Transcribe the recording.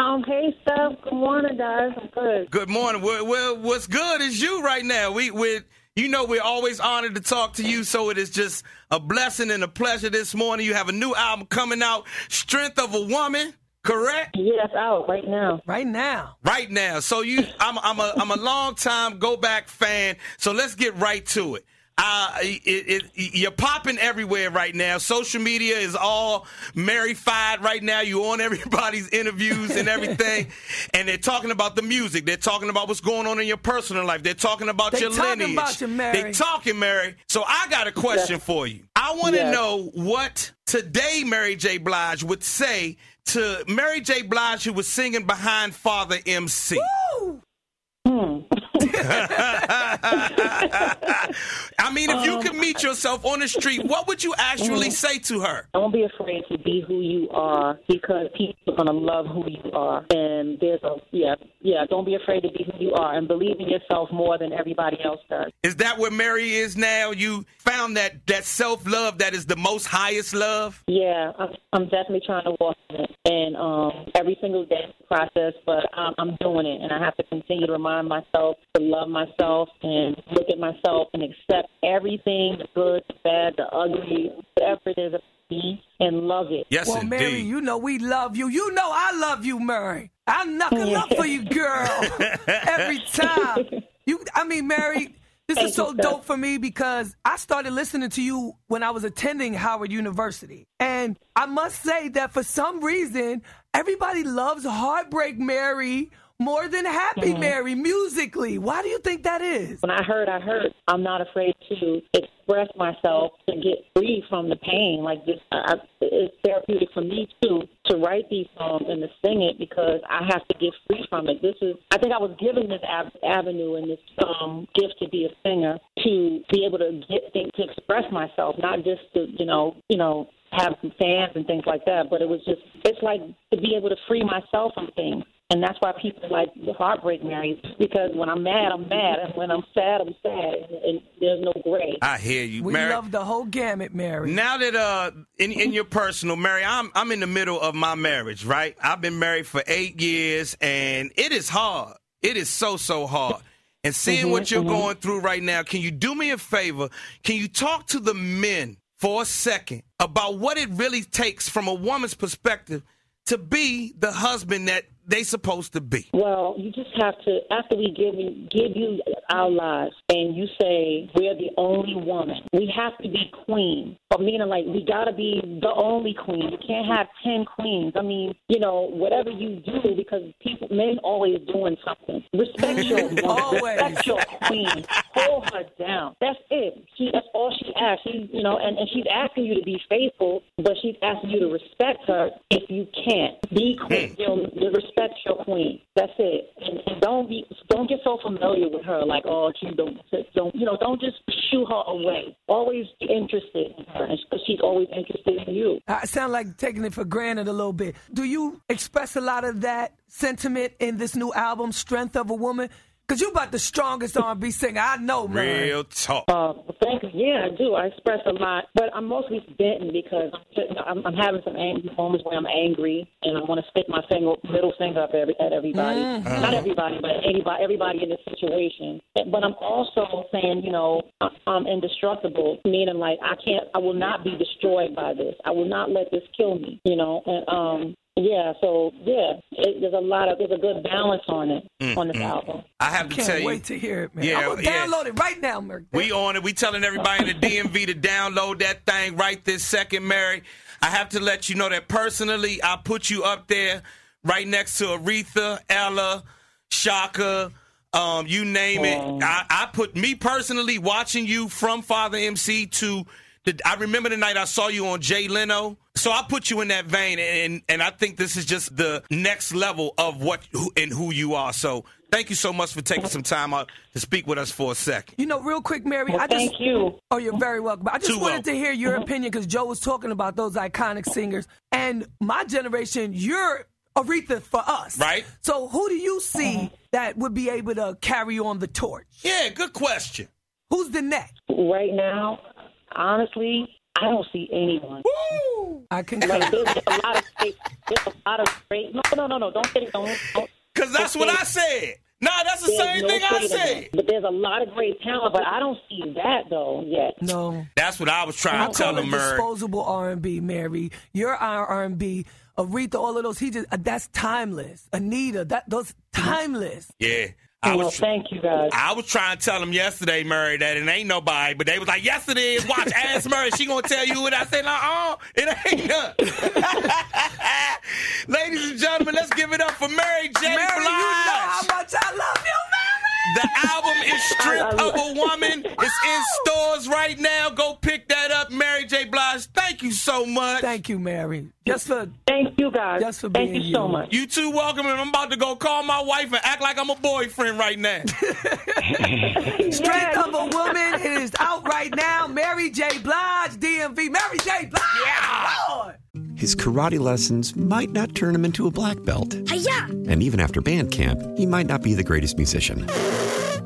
Um, hey, Steph. Good morning, guys. I'm good. Good morning. Well, well, what's good is you right now. We, we, you know, we're always honored to talk to you. So it is just a blessing and a pleasure this morning. You have a new album coming out, "Strength of a Woman." Correct. Yeah, it's out right now. Right now. Right now. So you, I'm, I'm a, I'm a long time go back fan. So let's get right to it. Uh, it, it, you're popping everywhere right now. Social media is all Mary-fied right now. You're on everybody's interviews and everything, and they're talking about the music. They're talking about what's going on in your personal life. They're talking about They your talking lineage. about you, Mary. They talking, Mary. So I got a question for you. I want to Yes. know what today Mary J. Blige would say to Mary J. Blige, who was singing behind Father MC. Hmm. I mean, if you Um, could meet yourself on the street, what would you actually Mm-hmm. say to her? Don't be afraid to be who you are because people are gonna love who you are. And there's a yeah, yeah. Don't be afraid to be who you are and believe in yourself more than everybody else does. Is that where Mary is now? You found that that self love that is the most highest love. Yeah, I'm, I'm definitely trying to walk in it, and um, every single day is a process, but I'm, I'm doing it, and I have to continue to remind myself to love myself and look at myself and accept everything, the good, the bad, the ugly, whatever it is, about me, and love it. Yes, Well, indeed. Mary, you know we love you. You know I love you, Mary. I'm knuckle up for you, girl. Every time. You, I mean, Mary, this is so you, dope for me because I started listening to you when I was attending Howard University, and I must say that for some reason everybody loves Heartbreak Mary more than Happy Mm-hmm. Mary musically. Why do you think that is? when I heard, I heard. I'm not afraid to express myself to get free from the pain. Like this, I, it's therapeutic for me too to write these songs and to sing it because I have to get free from it. This is, I think, I was given this av- avenue and this um, gift to be a singer to be able to get things to express myself, not just to, you know, you know. Have some fans and things like that, but it was just, it's like to be able to free myself from things. And that's why people like the heartbreak Mary, because when I'm mad, I'm mad, and when I'm sad, I'm sad, and, and there's no gray. I hear you, We Mary. love the whole gamut, Mary. Now that uh in, in your personal Mary, I'm I'm in the middle of my marriage, right? I've been married for eight years and it is hard. It is so so hard. And seeing what you're going through right now, can you do me a favor? Can you talk to the men for a second about what it really takes from a woman's perspective to be the husband that they supposed to be? Well, you just have to after we give you give you our lives, and you say we're the only woman. We have to be queen, but meaning like we gotta be the only queen. You can't have ten queens. I mean, you know, whatever you do, because people men always doing something. Respect your woman. Respect your queen. Hold her down. That's it. She that's all she asks. She you know, and, and she's asking you to be faithful, but she's asking you to respect her if you can't. Be queen. Hmm. You know, you respect your queen. That's it. And, and don't be don't get so familiar with her like oh she don't don't you know don't just shoo her away. Always be interested in her because she's always interested in you. I sound like taking it for granted a little bit. Do you express a lot of that sentiment in this new album, Strength of a Woman? Because you about the strongest R&B singer I know, man. Real talk. Uh, thank you. Yeah, I do. I express a lot, but I'm mostly venting because I'm, I'm, I'm having some angry moments where I'm angry and I want to stick my finger, middle finger up every, at everybody. Not everybody, but anybody, everybody in this situation. But I'm also saying, you know, I- I'm indestructible, meaning like I can't, I will not be destroyed by this. I will not let this kill me. You know, and um, yeah. So yeah, it, there's a lot of there's a good balance on it on this album. I have to tell Can't you. wait to hear it, man. Yeah, I'm going to yeah. download it right now, Merc. We on it. We telling everybody in the DMV to download that thing right this second, Mary. I have to let you know that personally, I put you up there right next to Aretha, Ella, Chaka, um, you name it. I, I put me personally watching you from Father MC to the, I remember the night I saw you on Jay Leno. So I put you in that vein, and and I think this is just the next level of what who, and who you are. So thank you so much for taking some time out to speak with us for a second. You know, real quick, Mary. Well, I just, thank you. Oh, you're very welcome. I just Too wanted welcome. to hear your mm-hmm. opinion because Joe was talking about those iconic singers, and my generation. You're Aretha for us, Right. So who do you see mm-hmm. that would be able to carry on the torch? Yeah, good question. Who's the next? Right now, honestly, I don't see anyone. I can. Like there's a lot of great, there's a lot of great. No, no, no, no. Don't say it. Don't. don't Because that's what I said. Nah, that's the there's same no thing I said. But there's a lot of great talent, but I don't see that though yet. No. That's what I was I trying to tell call it disposable R&B, Mary. Your R&B, Aretha, all of those. He just uh, that's timeless. Anita, that those timeless. Yeah. I well, was, thank you guys. I was trying to tell them yesterday, Murray, that it ain't nobody, but they was like, yes, it is. Watch, ask Murray. She gonna tell you what I said. Uh-uh, it ain't none. Ladies and gentlemen, let's give it up for Mary J. Mary, Blige. you know how much I love you, Mary. The album is Strength of a Woman. It's in stores right now. Go pick so much. Thank you, Mary. Just for Thank you guys. Just for thank being you so you. much. You too welcome, and I'm about to go call my wife and act like I'm a boyfriend right now. Strength Yeah. of a Woman. It is out right now. Mary J. Blige, DMV. Mary J. Blige. Yeah. Lord. His karate lessons might not turn him into a black belt. And even after band camp, he might not be the greatest musician.